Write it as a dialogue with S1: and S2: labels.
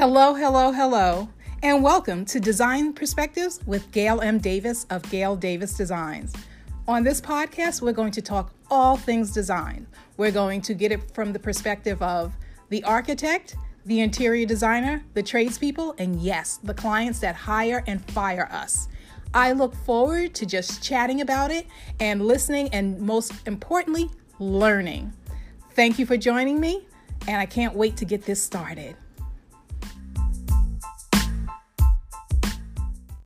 S1: Hello, hello, hello, and welcome to Design Perspectives with Gail M. Davis of Gail Davis Designs. On this podcast, we're going to talk all things design. We're going to get it from the perspective of the architect, the interior designer, the tradespeople, and yes, the clients that hire and fire us. I look forward to just chatting about it and listening, and most importantly, learning. Thank you for joining me, and I can't wait to get this started.